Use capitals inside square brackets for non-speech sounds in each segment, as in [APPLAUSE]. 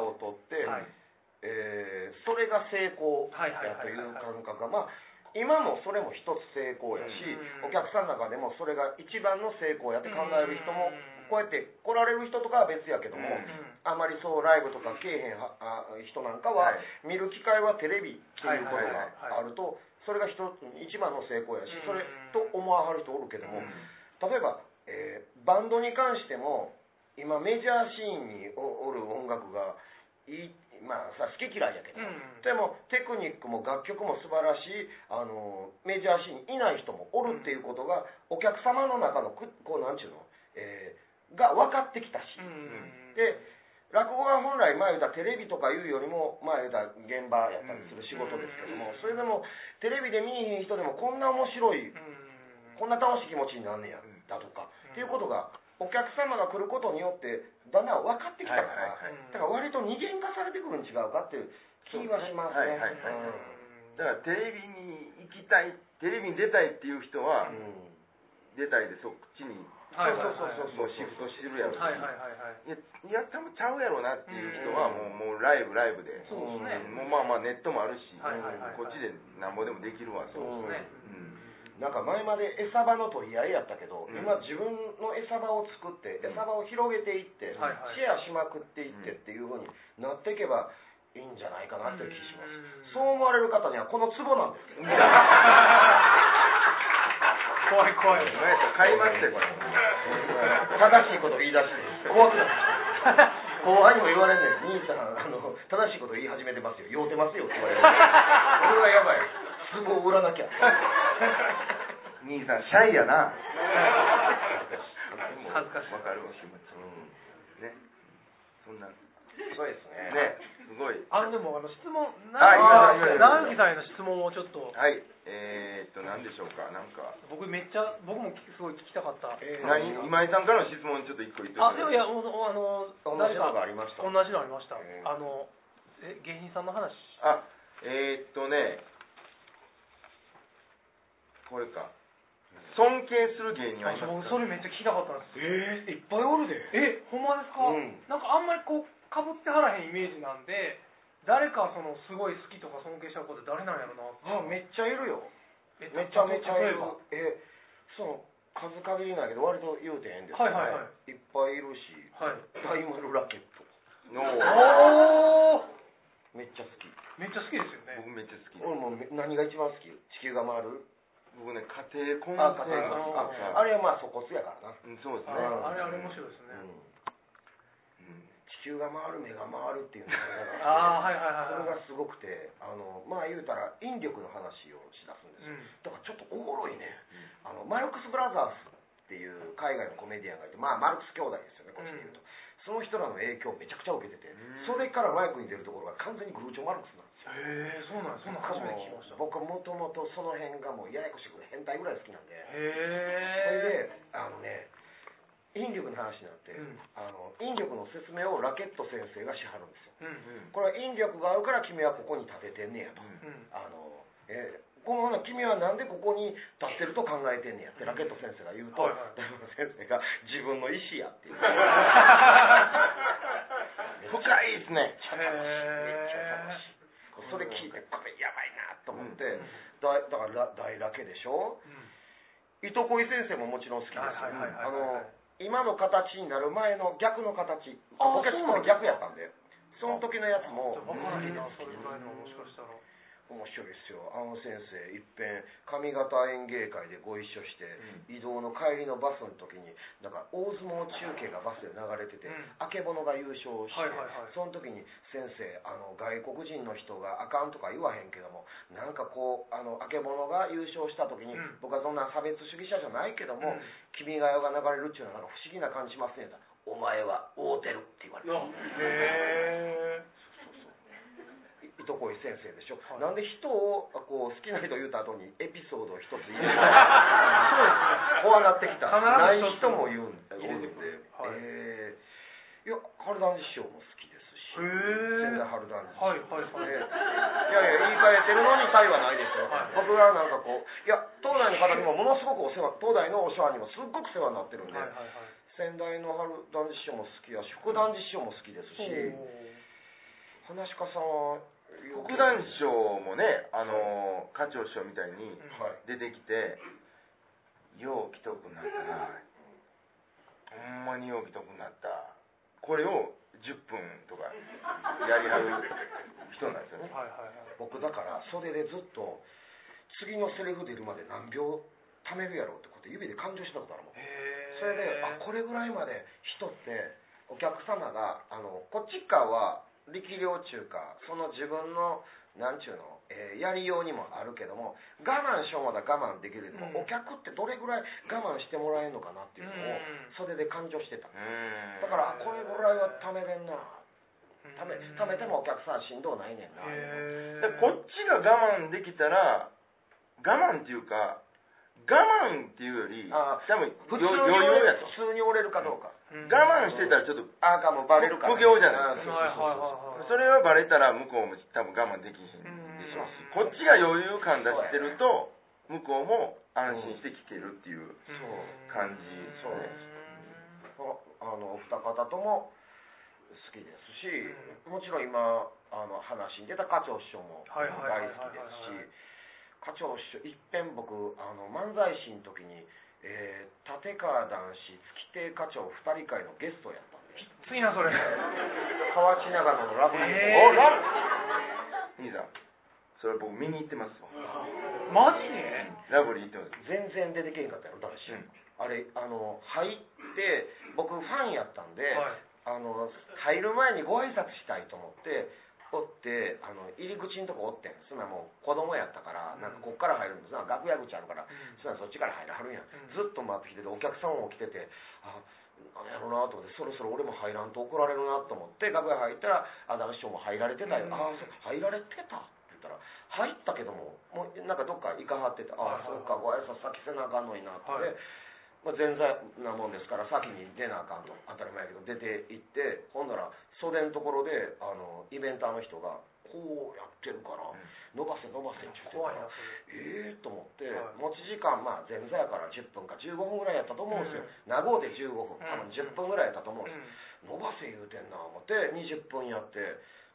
を取って、はい。えーそれが成功という感覚がまあ今もそれも一つ成功やし、うん。お客さんの中でもそれが一番の成功やって考える人も、うん。こうやって来られる人とかは別やけども、うん。あまりそうライブとかけえへんはあ人なんかは、はい。見る機会はテレビっていうことがあるとそれが一つ一番の成功やしうん。それと思わはる人おるけども、うん。例えば、えーバンドに関しても今メジャーシーンにおおる音楽がいいまあさ好き嫌いやけど、うん。でもテクニックも楽曲も素晴らしいあのメジャーシーンにいない人もおるっていうことが、お客様の中のくこうなんちゅうの、えーが分かってきたし、うん。で落語は本来前言うたらテレビとかいうよりも前言うたら現場やったりする仕事ですけども、うん。それでもテレビで見えへん人でもこんな面白いうん。こんな楽しい気持ちになんねやだとか、っていうことがお客様が来ることによってだんだん分かってきたから、はいはいはい。だから割と二元化されてくるん違うかっていう気はしますね。はいはいはいうん。だからテレビに行きたいテレビに出たいっていう人は、うん。出たいでそっちにはいはいはい。もうシフトしてるやろはいはいはいはい。いやいや多分ちゃうやろうなっていう人はもう,、もうライブライブで。そうですね。ん。もうまあまあネットもあるし、はいはいはいはい。こっちでなんぼでもできるわそうね。うんなんか前まで餌場の取り合いやったけど、うん。今自分の餌場を作ってうん。餌場を広げていって、はいはい。シェアしまくっていってっていうふうになっていけばいいんじゃないかなっていう気します、うん。そう思われる方にはこの壺なんですけど、[LAUGHS] 怖い怖い。何やったら買いましたよこれ正しいこと言い出して怖くなって後輩にも言われんねん。兄さんあの正しいこと言い始めてますよ。酔うてますよって言われる。[LAUGHS] 俺はやばい。壺を売らなきゃ兄さんシャイやな。[LAUGHS] 恥ずかしい。わかるわ気持ちね。そんな。ねそうですね。すごいあのでもあの質問直樹さんへの質問をちょっと。はいえー、っと何でしょうか。なんか。僕めっちゃ僕もすごい聞きたかった。えー何？今井さんからの質問ちょっと一個言ってあでもいやもうあの同じのがありました。同じのありました。えー。あのえ芸人さんの話。あえー、っとね。これか尊敬する芸人はいあますかそれめっちゃ聞きたかったんです。えー、いっぱいおるで。えほんまですか、うん。なんかあんまりこうかぶってはらへんイメージなんで誰かそのすごい好きとか尊敬した子って誰なんやろなあめっちゃいるよ。えめちゃめちゃいる例えその数限りないけど割と言うてええんですけど、はいはいはい。いっぱいいるしはい。大丸ラケット。のおおめっちゃ好き。めっちゃ好きですよね。僕めっちゃ好き。俺も何が一番好き？地球が回る？僕ね家庭コンあ家庭トがああれはまあそこすやからな、うんそうですあね。うんあれあれ面白いですね、うん。うん。地球が回る目が回るっていうのがああはいはいはいはい。それがすごくてあのまあ言うたら引力の話をしだすんです。よ、うん。だからちょっとおもろいね。あのマルクス・ブラザースっていう海外のコメディアンがいてまあマルクス兄弟ですよねこっちで言うと、その人らの影響をめちゃくちゃ受けてて、うん。それからマイクに出るところが完全にグルーチョ・マルクスなんですよ。へえそうなんそんなん初めて聞きました僕はもともとその辺がもうややこしいこと変態ぐらい好きなんで、それへえであのね引力の話になって、うん。あの引力の説明をラケット先生がしはるんですよ。うんうん。これは引力があるから君はここに立ててんねやと、うん。あのえーこのほな君はなんでここに立ってると考えてんねやってラケット先生が言うと、はいはい。大丸先生が自分の意思やっていう。[LAUGHS] 深いですね。めっちゃ楽しいめっちゃ楽しい。それ聞いてこれやばいなと思って、だだからラ大ラケでしょ？糸恋先生ももちろん好きですよ。あはいの今の形になる前の逆の形。あボケツッコミそうなんですか逆やったんで。その時のやつも。分からへんなそれぐらいのもしかしたら面白いですよ。あの先生いっぺん上方演芸会でご一緒して、移動の帰りのバスの時になんか大相撲中継がバスで流れてて、うん。あけぼのが優勝して、はいはいはい。その時に先生あの外国人の人があかんとか言わへんけどもなんかこうあのあけぼのが優勝した時に、うん。僕はそんな差別主義者じゃないけども「うん。君が代」が流れるっていうのはなんか不思議な感じしますねお前は会うてるって言われて。へえいとこい先生でしょ、はい。なんで人をこう好きな人言うた後にエピソードを一つ言 [LAUGHS] うのこうなってきた。ない人も言うんではい。えーいや春団治師匠も好きですしへえ仙台春団治はいはいはい。えーいやいやいい控えてるのに差異はないですよ、はい。僕はなんかこういや東大の方にもものすごくお世話東大のお世話にもすっごく世話になってるんで、はいはいはい。先代の春団治師匠も好きやし副団治師匠も好きですし、お話し家さんは副団師匠もねあの課長師匠みたいにはい。出てきてよう来とくなったな。ほんまによう来とくなった。これを10分とかやりはる人なんですよね。ー [LAUGHS] はいはいはい。僕だから袖でずっと次のセリフ出るまで何秒貯めるやろうってこと指で感情したことあるもん。へそれであこれぐらいまで人ってお客様があのこっち側は力量中かその自分のなんちゅうの、えーやりようにもあるけども我慢しようまだ我慢できる。けども、うん。お客ってどれぐらい我慢してもらえるのかなっていうのをうん。それで感情してた。うーん。だからあこれぐらいは貯めれんな。貯めうん。貯めてもお客さんしんどうないねんなへー。でこっちが我慢できたら我慢っていうか我慢っていうよりあ多分普通によ折れ余裕やと。普通に折れるかどうか、うん我慢してたらちょっとああかもうバレるから、じゃないあーそうはいそうそうそうはいはいはい。それはバレたら向こうも多分我慢できひんでしょうしこっちが余裕感出してると向こうも安心して聞けるっていう感じ。そうああのお二方とも好きですし、もちろん今あの話に出た課長師匠も大好きですし課長師匠いっぺん僕あの漫才師の時に、えー立川談志月亭課長二人会のゲストやったんで次なそれ。河内長野のラブリーへおラ兄さん。それ僕見に行ってますわマジで？ラブリー行ってます。全然出てけへんかったよ男子、うん。あれあの入って僕ファンやったんで、はい。あの入る前にご挨拶したいと思っておってあの入り口のとこおってん。そんなもう子供やったからなんかこっから入るんです。な楽屋口あるからそんなそっちから入らはるん。や、うん。ずっと待ってきててお客さんも来ててあなんやろうなと思ってそろそろ俺も入らんと怒られるなと思って楽屋入ったらあ男子師匠も入られてたよ、うん。あそう入られてた？って言ったら入ったけどももうなんかどっか行かはっててああそうかご挨拶先せなあかんのになって、はいまあ、前座なもんですから先に出なあかんと当たり前やけど出て行ってほんなら袖のところであのイベンターの人がこうやってるから、伸ばせ伸ばせって言ってええと思って、はい。持ち時間まあ前座やから10分か15分ぐらいやったと思うんですよ、長うで15分多分10分ぐらいやったと思うんです、伸ばせ言うてんな思って20分やって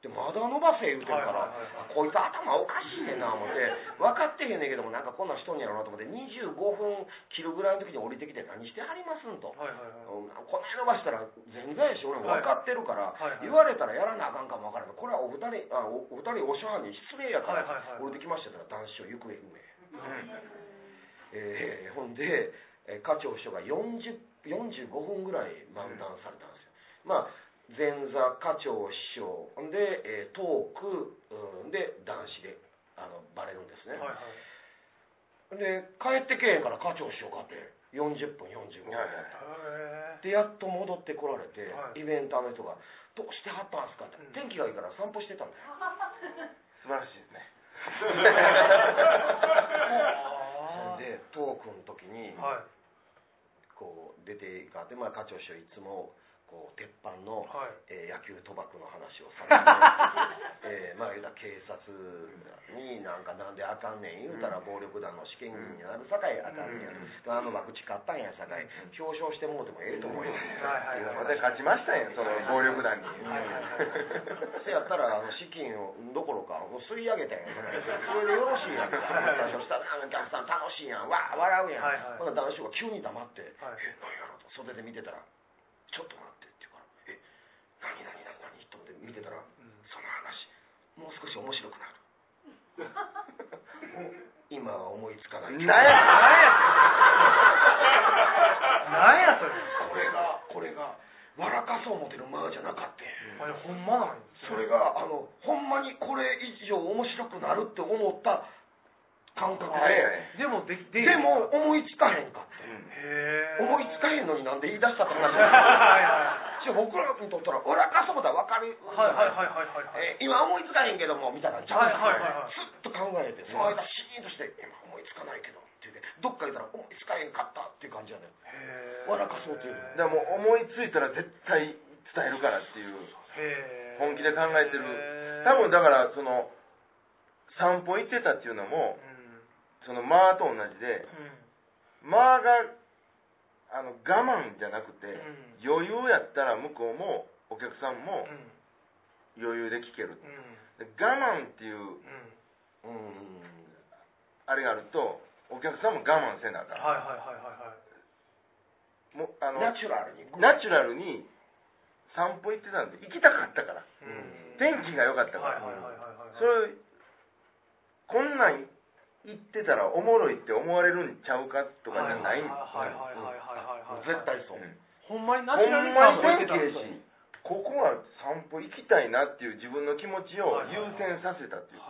でまだ伸ばせ言うてんから、こいつ頭おかしいねんな思って [LAUGHS] 分かってへんねんけどもなんかこんなんしとんやろうなと思って25分切るぐらいの時に降りてきて何してはりますんと。はいはいはい。うんこの辺伸ばしたら全然やし俺も分かってるから、言われたらやらなあかんかも分からん。これはお二人あおお二人お師匠に失礼やから、はいはいはい降りてきましたから男子を行方不明、えーほんで、えー課長師匠が40 45分ぐらい漫談されたんですよ、まあ前座課長師匠ほんで、えートーク、うん、で男子であのバレるんですね、はいはい。で帰ってけえへんから課長師匠がって40分45分、はいはいへでやっと戻ってこられて、はい。イベンターの人が「どうしてはったんすか?」って、うん天気がいいから散歩してたんだよ [LAUGHS] 素晴らしいですね。ー [LAUGHS] でトークの時にはい。こう出ていかって、まあ、課長師匠いつもこう鉄板の、はい。えー野球賭博の話をされて、[LAUGHS] えーまあ言うたら警察になんかなんであかんねん言うたら暴力団の試験員になるさかいあかんねん、あの博打勝ったんやさかい表彰してもうてもええと思うよ、はいはいはい。私勝ちましたんやその暴力団に。せやったらあの資金をどころか吸い上げたんやそれでよろしいやんか。話をしたらお客さん楽しいやんわー笑うやん、はいはい。ほな男子が急に黙って、はい。え何やろと袖で見てたらちょっと待ってって言うからえ何何何何？と思って見てたら、その話もう少し面白くなる。[LAUGHS] 今は思いつかない。何やなんやそれ。これがこれが笑かそう思ってる間じゃなかった。あれほんまなんそれがあのほんまにこれ以上面白くなるって思った感覚で、はいはい。でもできででも思いつかへんかってへえ思いつかへんのになんで言い出したって話。はいじゃあ僕らにとったら笑かそうだ分かる。はいはいはいはいはい。はいえー今思いつかへんけどもみたいな。ちゃうんですよはいはいはいはい。ずっと考えてその間シーンとして今思いつかないけどって言ってどっか言ったら思いつかへんかったっていう感じやね笑かそうという。だからもう思いついたら絶対伝えるからっていう。本気で考えてる。多分だからその散歩行ってたっていうのもうんその間と同じで間があの我慢じゃなくてうん。余裕やったら向こうもお客さんもうん。余裕で聞ける。うん。で我慢っていううん。うんあれがあるとお客さんも我慢せなあかん。はいはいはいはいはい。もうあのナチュラルに。ナチュラルに散歩行ってたんで行きたかったから。うん。天気が良かったから、はいはいはいはいはい。それこんなん行ってたらおもろいって思われるんちゃうかとかじゃないんはいはいはいはいはいはい絶対そううんほんまにナほチュラルにんまに散歩行ってたんですよしここは散歩行きたいなっていう自分の気持ちを優先させたっていう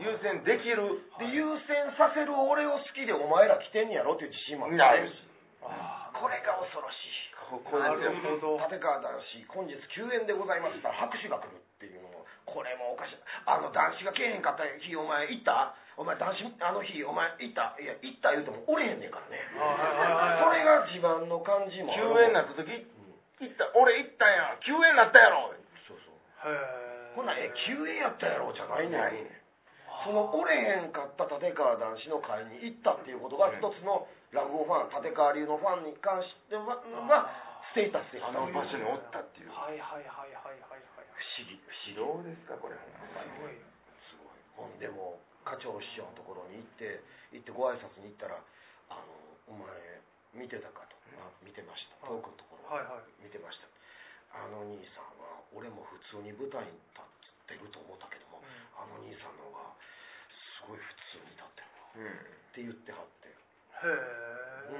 優先できるで優先させる俺を好きでお前ら来てんやろっていう自信もあるしこれが恐ろしいここですよ立川男子本日休園でございますから拍手が来るっていうのもこれもおかしいあの男子が来えへんかった日お前行ったお前男子あの日お前行ったいや行った言うてもおれへんねんからね。はいはいはいはい。それが自慢の感じもある。休園になった時行った俺行ったんや休園になったやろ。そうそう。へえほなえ休園やったやろじゃないねん。そのおれへんかった立川男子の会に行ったっていうことが一つの落語ファン立川流のファンに関してははステータスですあの場所におったっていう。はいはいはいはいはいはい。不思議不思議。どうですかこれ。すごいすごい。ほんでも課長師匠のところに行って行ってご挨拶に行ったら「あのお前見てたか?」と「あ見てました。はい。遠くのところ。はいはい。見てました」あの兄さんは俺も普通に舞台に立ってると思ったけどもあの兄さんの方がすごい普通に立ってるわ。うん。って言ってはって。へ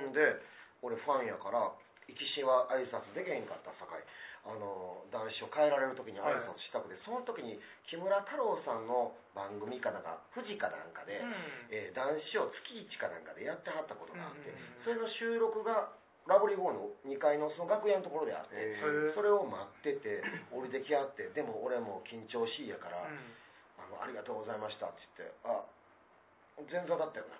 えんで俺ファンやから行きしは挨拶できへんかったさかい。あの男子を変えられる時に挨拶したくて、その時に木村太郎さんの番組かなんか富士かなんかで、えー男子を月1かなんかでやってはったことがあって、うんうんうん。それの収録がラブリーホールの2階のその楽屋のところであって、それを待ってて [COUGHS] 降りてきはってでも俺も緊張しいやから、うん。あの「ありがとうございました」って言って「あ前座だったよな」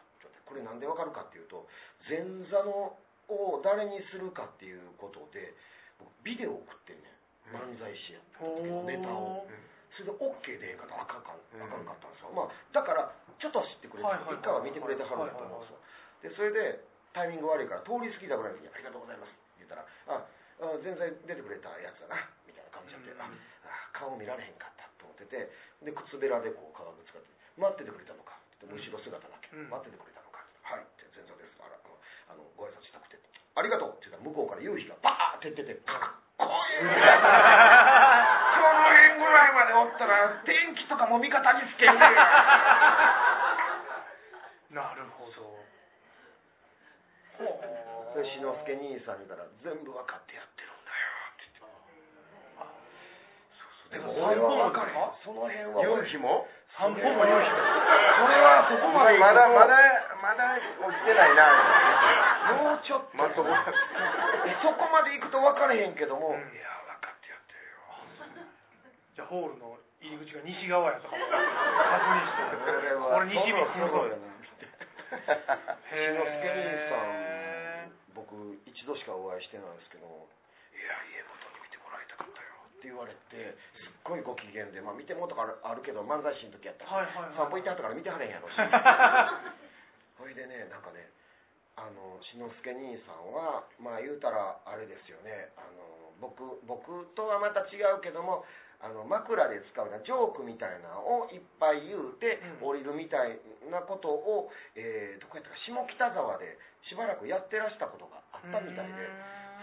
これなんでわかるかっていうと前座のを誰にするかっていうことで僕ビデオ送ってんねん。漫才師やった時のネタを。それで OK でええんかとあかんかん。あかんかったんですよ、まあだからちょっとは知ってくれて一回は見てくれてはるんだと思うんですよ。でそれでタイミング悪いから通り過ぎたぐらいの時に「ありがとうございます」って言ったら「ああ全然出てくれたやつだな」みたいな感じで、ああ顔見られへんかったと思っててで靴べらでこう革靴使って「待っててくれたのか」って後ろ姿だけ、うん。待っててくれたのか」って「はい」って前座ですあらあのあのご挨拶したくて「ありがとう」って言ったら向こうから夕日がパーって出ててかっこいい。この辺ぐらいまでおったら天気とかも味方につけんね [LAUGHS] なるほど。[LAUGHS] 志の輔兄さんに言ったら全部分かってやってるんだよって言ってでも俺は分かれへんその辺は夕日も散歩も夕日それはそこまでまだまだまだ落ちてないな。もうちょっと。まともえそこまで行くと分かれへんけども、うん。いや分かってやってるよ。じゃあホールの入り口が西側やとかも確認して。これ西日すごいよなへ志の輔兄さえん僕一度しかお会いしてないんですけど。いや家もって言われてすっごいご機嫌で、まあ、見てもうとかあるけど漫才師の時やったから、はいはいはい散歩行ってはったから見てはれへんやろ。し [LAUGHS] ほいでねなんかねあの志の輔兄さんはまあ言うたらあれですよねあの僕僕とはまた違うけどもあの枕で使うようなジョークみたいなのをいっぱい言うてうん。降りるみたいなことを、えーどこやったか下北沢でしばらくやってらしたことがあったみたいで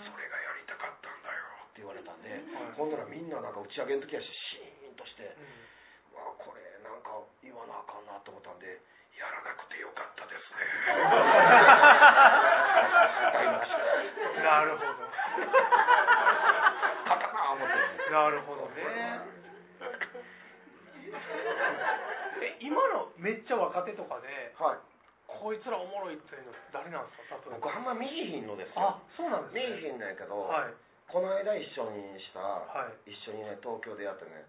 それがやりたかったんだよって言われたんで、はい。ほんならみんななんか打ち上げの時やしシーンとして、うん。わあこれなんか言わなあかんなと思ったんでやらなくてよかったですね。[LAUGHS] なるほど。勝ったな思ってなるほどね。[LAUGHS] え今のめっちゃ若手とかではい。こいつらおもろいっていうの誰なんですか？僕あんま見えひんのですよ。あそうなんです見ねえひんなんやけど、はいこの間一緒にした、はい。一緒にね東京でやってね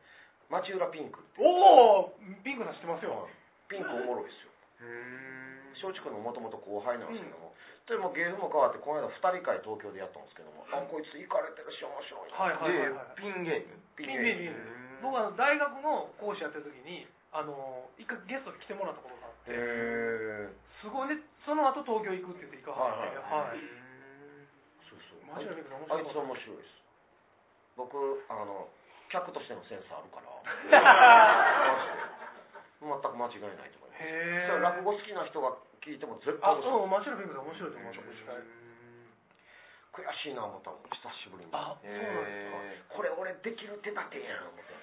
町浦ピンクっておおピンクさん知ってますよ。ピンクおもろいですよ。うん松竹のもともと後輩なんですけども、でも芸風も変わってこの間2人会東京でやったんですけども、あこいつ行かれてるし面白いな、はいはいはいはい。でピン芸人。ピン芸人。僕は大学の講師やってる時にあの一回ゲストで来てもらったことがあって。へえすごいね。その後東京行くって言って行かはって。はい、そう面白あいつ面白いです。僕あの客としてのセンスあるから。[LAUGHS] マジで。全く間違いないと思います。へえそれ落語好きな人が聞いても絶対あ面白い。うんマチュラピンクで面白いと思います悔しいな思ったもん久しぶりに。あそうなんですか。これ俺できる手立てやん思って。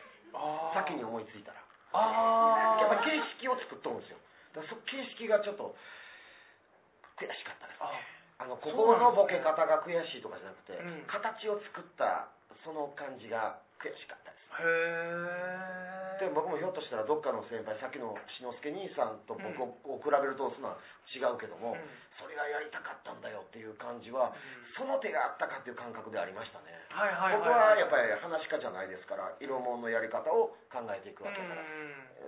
先に思いついたら。あやっぱ形式を作っとるんですよ。だからそ形式がちょっと悔しかったですああのここのボケ方が悔しいとかじゃなくて、うん形を作ったその感じが悔しかったです。へえで僕もひょっとしたらどっかの先輩さっきの志の輔兄さんと僕を比べるとそんな違うけども、それがやりたかったんだよっていう感じは、その手があったかっていう感覚でありましたね、はいはい僕はい。はやっぱり話し家じゃないですから色物のやり方を考えていくわけだから。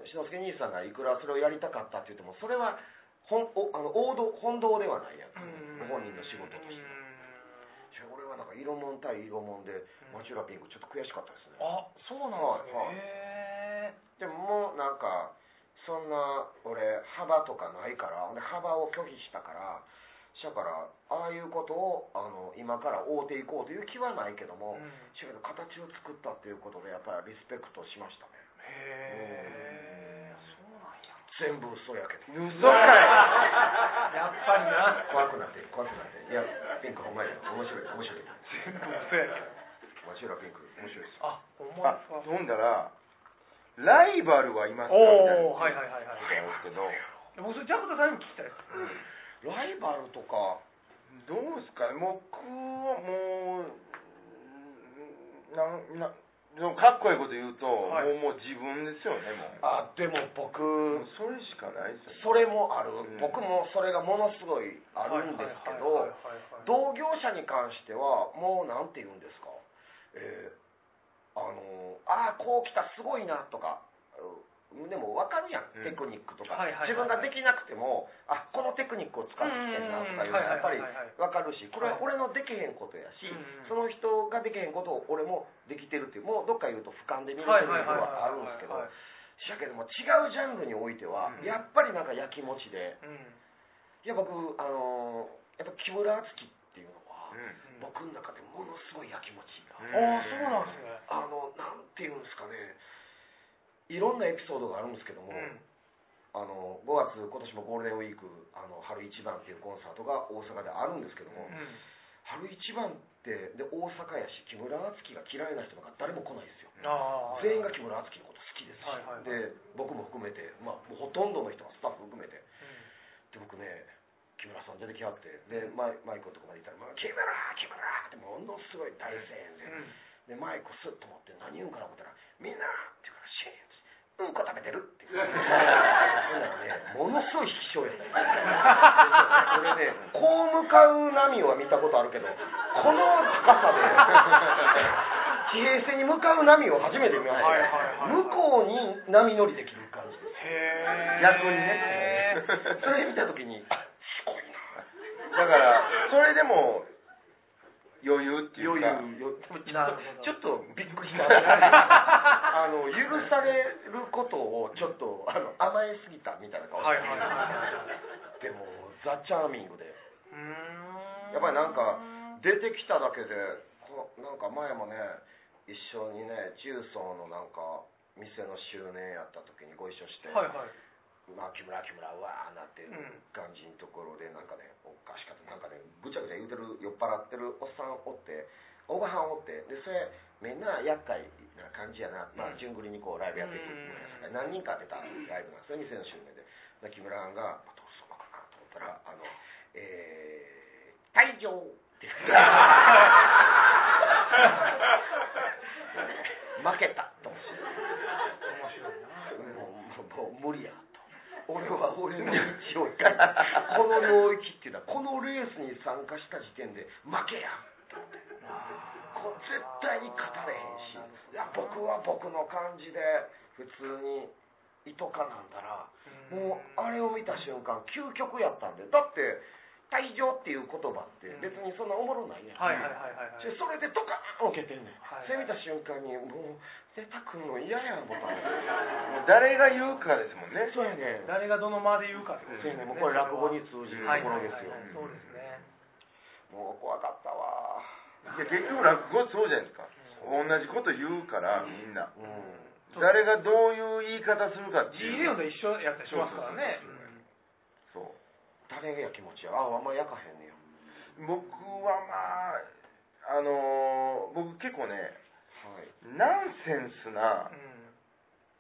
志の輔兄さんがいくらそれをやりたかったって言ってもそれは本おあの王道本道ではないやんかご本人の仕事として。じゃあ俺はなんか色物対色物でマチュラピンクちょっと悔しかったですね。あそうなんですはい。はい。ねへえでももうなんかそんな俺幅とかないからで幅を拒否したからだからああいうことをあの今から追うていこうという気はないけども、うん。だけど形を作ったっていうことでやっぱりリスペクトしましたね。へえ全部嘘やけど。嘘かい。やっぱりな。怖くなって怖くなっていやピンクほんまや。面白い面白い。全部嘘やけど。マチュラピンク。面白いです。あほんまあですかほんだらライバルはいますかみたいな。おおはいはいはいはい。けど。僕それジャクタタイム聞きたいです。ライバルとかどうですか僕はもうなんなでもかっこいいこと言うと、はい。もうもう自分ですよねもう。あでも僕もうそれしかないですよそれもある、うん。僕もそれがものすごいあるんですけど同業者に関してはもうなんて言うんですか。えーあのああこう来たすごいなとかうんでも分かるやん、うん。テクニックとか、はいはいはいはい。自分ができなくてもあこのテクニックを使ってきてるなとかいうのはやっぱり分かるしこれは俺のできへんことやし、うんその人ができへんことを俺もできてるっていうもうどっか言うと俯瞰で見れてるところはあるんですけどしやけども違うジャンルにおいては、うん。やっぱりなんかやきもちでうん。いや僕あのーやっぱ木村敦樹っていうのは、うん。僕の中でものすごいやきもちが、うん。ああそうなんですね。あのなんていうんですかねいろんなエピソードがあるんですけども、うん。あの5月今年もゴールデンウィークあの春一番っていうコンサートが大阪であるんですけども、うん。春一番ってで大阪やし木村敦樹が嫌いな人なんか誰も来ないですよ。ああ全員が木村敦樹のこと好きですし、はいはいはい。で僕も含めて、まあ、ほとんどの人がスタッフ含めて。で僕ね木村さん出てきはってでマイマイクのとこまで行ったら「もう木村木村!」ってものすごい大声援で、でマイクスッと持って何言うんかな思ったら「みんな!」って言ううんこ食べてるって言う。[LAUGHS] ものすごい引き潮やったんですよ俺ね [LAUGHS] こう向かう波は見たことあるけどこの高さで [LAUGHS] 地平線に向かう波を初めて見ましたね、はいはい向こうに波乗りできる感じです。逆にね。それ見た時にあすごいな。だからそれでも余裕っていう余か裕。よちょっとな。るほどちょっとびっくりした。[LAUGHS] あの許されることをちょっとあの甘えすぎたみたいな顔して。はいはいはいはい。でもザ・チャーミングで。うーん。やっぱりなんか出てきただけでこなんか前もね一緒にね重曹のなんか店の周年やった時にご一緒して、はいはいまあ木村木村うわーなって感じのところでなんかねおかしかった。なんかねぐちゃぐちゃ言うてる酔っ払ってるおっさんおっておばはんおってでそれみんな厄介な感じやな、まあうん。順繰りにこうライブやっていくうん。何人か出たライブなんです。よ店の周年で。で木村が、まあ、どうするのかなと思ったらあのえー、退場って言って。[LAUGHS] 負けたと。思って面白いな。もうもう無理や。と俺は俺の道を行かないこの領域っていうのはこのレースに参加した時点で負けや。こう絶対に勝たれへんし。いや僕は僕の感じで普通に糸かなんだらもうあれを見た瞬間究極やったんで。だって退場っていう言葉って別にそんなおもろないやん、はいはいはいはいはい。そそれでドカーン受けてんねん、はい。それ見た瞬間にもう出たくんの嫌やんボタンもう誰が言うかですもんね。そうやねん。誰がどの間で言うかってことそうやねん。もうこれ落語に通じるとはいころですよ、そうですね。もう怖かったわ。いや結局落語そうじゃないですか。同じこと言うからみんな。うん。誰がどういう言い方するかっていう。ンと一緒やったりしますからね。そう誰や気持ちや。ああんま焼かへんねや。僕はまああのー僕結構ねはい。ナンセンスな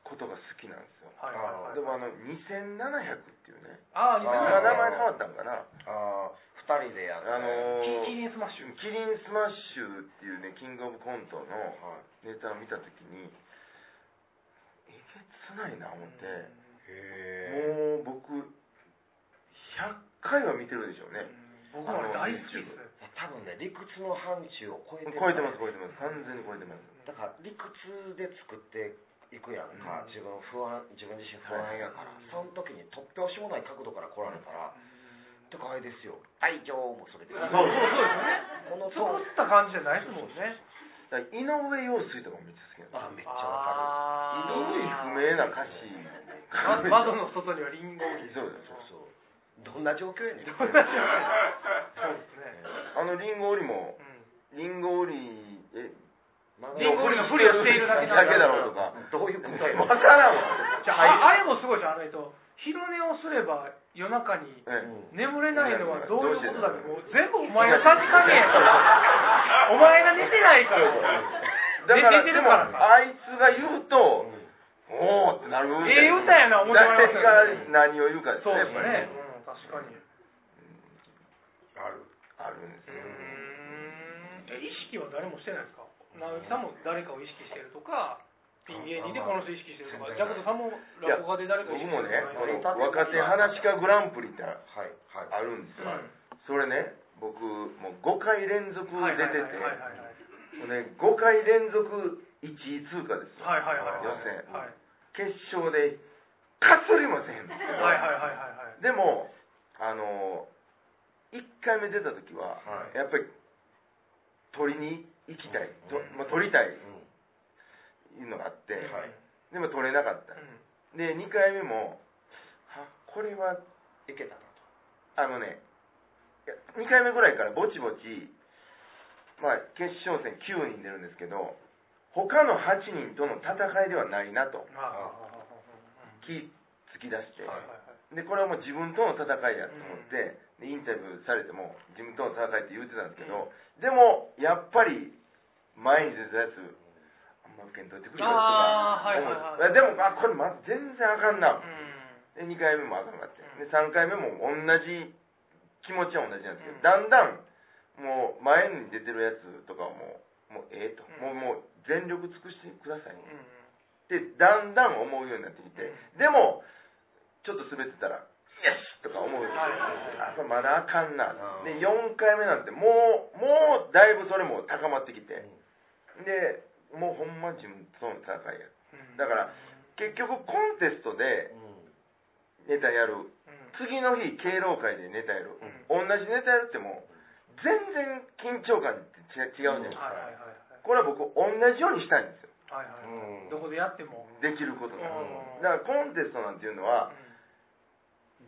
ことが好きなんですよ。はいはいはいでもあの2700っていうね。ああ名前2000変わったんかな？ああ二人でやってあのーキリンスマッシュ。キリンスマッシュっていうねキングオブコントのはい。ネタを見た時にえげつないな思って。もう僕100回は見てるでしょうね。僕も大好きです多分ね理屈の範疇を超えて超えてます超えてます。完全に超えてます。だから理屈で作っていくやんか、うん。自分不安自分自身不安やから、はい。その時に突拍子もない角度から来られたら、とかあれですよ。愛情もそれで。そうそうそうですよね。この作トーンった感じじゃないですもんね。井上陽水とかもめっちゃ好きなんですあめっちゃわか意味不明な歌詞。窓の外にはリンゴ。にそうです。るそうどんな状況やねんあのリンゴ売りもうん。リンゴ売りえリンゴ売りのふりをしているだけだけだろうとか。どういうことやねん。わからんわ。じゃあああれもすごいじゃん。あの人昼寝をすれば夜中に眠れないのはどういうことだってもう全部お前がさじ加減やから [LAUGHS] お前が寝てないから。だから寝てるから。あいつが言うとおおってなるええ歌やな思ってまいりますよ誰が何を言うかですそうねですね、うん、確かにあるんですうよ意識は誰もしてないですか？直樹さんも誰かを意識してるとかピン芸人でこの人意識してるとかジャクトさんも落語家で誰か意識僕もねしてるこの若手話家グランプリってあるんですよ、うんそれね僕もう5回連続出ててはいはいはいはいはいね5回連続1位通過ですよ、はいはいはい予選。はい。決勝でかすりもせへんですけど、はいはいはいはいはい。でもあの1回目出た時は、はい。やっぱり取りに行きたい、とうん。まあ、取りたいうん。いうのがあって、はい。でも取れなかった、で2回目もはこれはいけたなあのねいや2回目ぐらいからぼちぼち、まあ、決勝戦9人出るんですけど他の8人との戦いではないなとあ気つき出して、はいはいはいでこれはもう自分との戦いやと思って、でインタビューされても自分との戦いって言ってたんですけど、でもやっぱり前に出たやつあんま受けんといてくれよとあかーはいはいでもあこれま全然あかんな、うん。で2回目もあかんかって。うん。で3回目も同じ気持ちは同じなんですけど、うん。だんだんもう前に出てるやつとかはもうもうええと、うん。もうもう全力尽くしてください、うん。ってだんだん思うようになってきて、でもちょっと滑ってたら「よし!」とか思うあこれまだあかんな。うん。で4回目なんてもうもうだいぶそれも高まってきて。でもうほんま自分との戦いやうん。だから結局コンテストでネタやる。うん。次の日敬老会でネタやる、同じネタやるっても全然緊張感って違うじゃないですか、これは僕同じようにしたいんですよ。はいはいどこでやっても。できることだからコンテストなんていうのは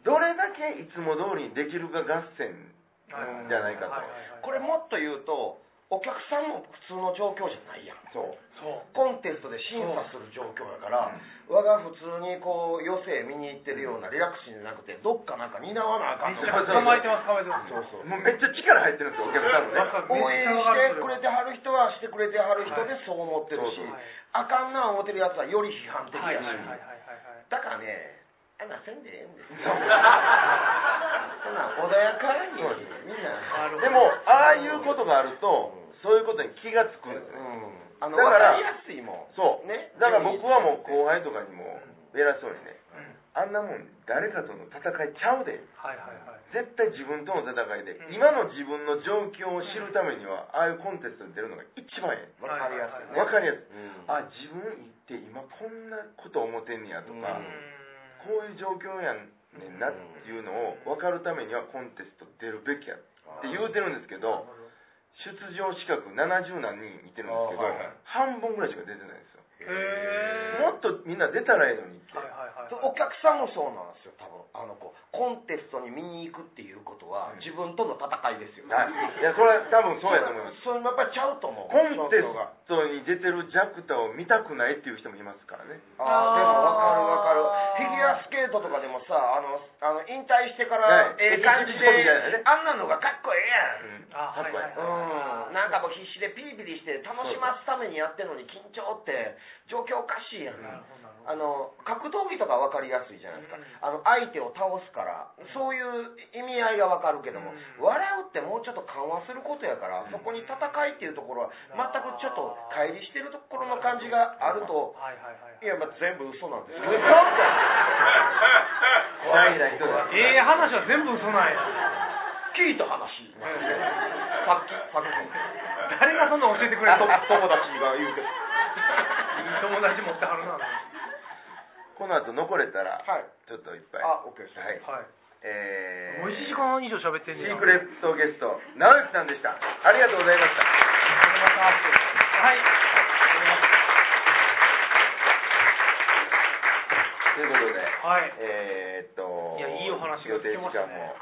どれだけいつも通りにできるか合戦じゃないかと。これもっと言うとお客さんも普通の状況じゃないやん。そう。そう。コンテストで審査する状況やから、我が普通にこう余生見に行ってるようなリラックスじゃなくてどっかなんか担わなあかんとめっちゃ構えてます構えてます。そうそう。もうめっちゃ力入ってるんですよお客さんもね。応援してくれてはる人はしてくれてはる人でそう思ってるし、はいあかんな思ってるやつはより批判的はいやし、だからねあんなせんでええんですよそんなん穏やかにそうですみんなでもああいうことがあるとそういうことに気がつくんですね、うん。あのだから分かりやすいもん。そう。ね。だから僕はもう後輩とかにも偉そうにねうんあんなもん誰かとの戦いちゃうで。はいはいはい。絶対自分との戦いで、うん。今の自分の状況を知るためには、ああいうコンテストに出るのが一番え分かりやすい。えねわかりやすい、うんあ自分行って今こんなこと思ってんねやとか、うんこういう状況やんねんなっていうのを分かるためにはコンテスト出るべきやって言うてるんですけど出場資格70何人いてるんですけど、半分ぐらいしか出てないんですよもっとみんな出たらいいのにって、はいはいはいお客さんもそうなんですよ多分。あの子コンテストに見に行くっていうことはうん自分との戦いですよ、はい、[LAUGHS] いやそれは多分そうやと思います。そ [LAUGHS] れもやっぱりちゃうと思う。コンテストに出てるジャクタを見たくないっていう人もいますからね。ああでも分かる分かる。フィギュアスケートとかでもさあのあの引退してからはい。ええ感じで、ね。あんなのがかっこええやん。うん。あはいはいうん、なんかもう必死でピリピリして楽しますためにやってるのに緊張って状況おかしいやんな。あの格闘技とか分かりやすいじゃないですか、うん。あの相手を倒すからそういう意味合いが分かるけども、うん。笑うってもうちょっと緩和することやから、そこに戦いっていうところは全くちょっと乖離してるところの感じがあるとはいやまあ全部嘘なんですけど。[LAUGHS] 大事な人だええ話は全部嘘なんや。聞いた話。さっきさっき誰がそんな教えてくれるの？い [LAUGHS] い友達が言うて。友達持ってはるな。この後残れたらはい。ちょっといっぱい。あ OK ですはい。はい。えーもう1時間以上喋ってんねんシークレットゲスト直之さんでした。ありがとうございました。はい。ということではい。えーっといやいいお話が聞けましたね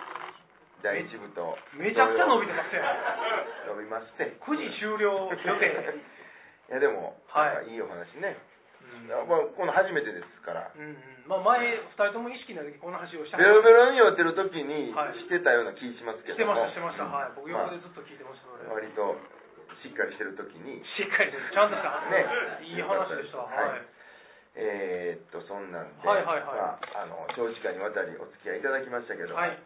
第一部と。めちゃくちゃ伸びてますよ伸びまして。9時終了予定いやでも、はい。いいお話ね、うん。まあ、この初めてですから。うんうん。まあ前2人とも意識ない時この話をした。ベロベロに酔ってる時にはい。してたような気しますけしてども、ましたしてました。はい。僕横でずっと聞いてましたまあ割としっかりしてる時に。しっかりとちゃんとした。ね。いい話でした。ははい。い。えーっとそんなんで、はいはいはい。まあ、あの長時間にわたりお付き合いいただきましたけど、はい。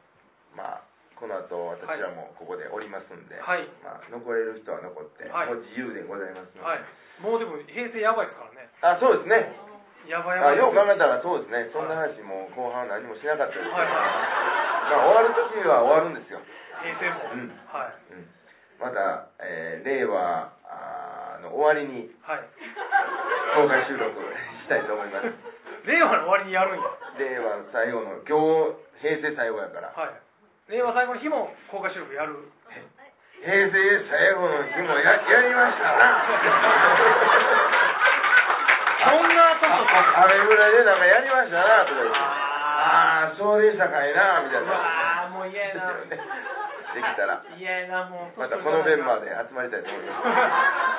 まあこの後私らもここでおりますんで、はい。まあ、残れる人は残って、はい。もう自由でございますので、はい。もうでも平成やばいですからね。あそうですね。やばいやばい。あよう考えたらそうですね。そんな話も後半何もしなかったですけど、はいはい。まあ、終わる時には終わるんですよ、平成も。うん。はい。うん、また、えー令和あーの終わりにはい。公開収録したいと思います。[LAUGHS] 令和の終わりにやるんや。令和最後の今日平成最後やから。はい令和最後の日も公開収録やる。平成最後の日もややりましたな。[LAUGHS] そんなことあれぐらいでなんかやりましたなとか言って。ああそうでしたかいなみたいな。うわーもう嫌やな。[LAUGHS] できたら。嫌やなもう。またこのメンバーで集まりたいと思います。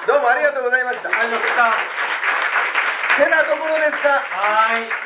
[LAUGHS] どうもありがとうございました。ありがとうございました。てなところですか。はーい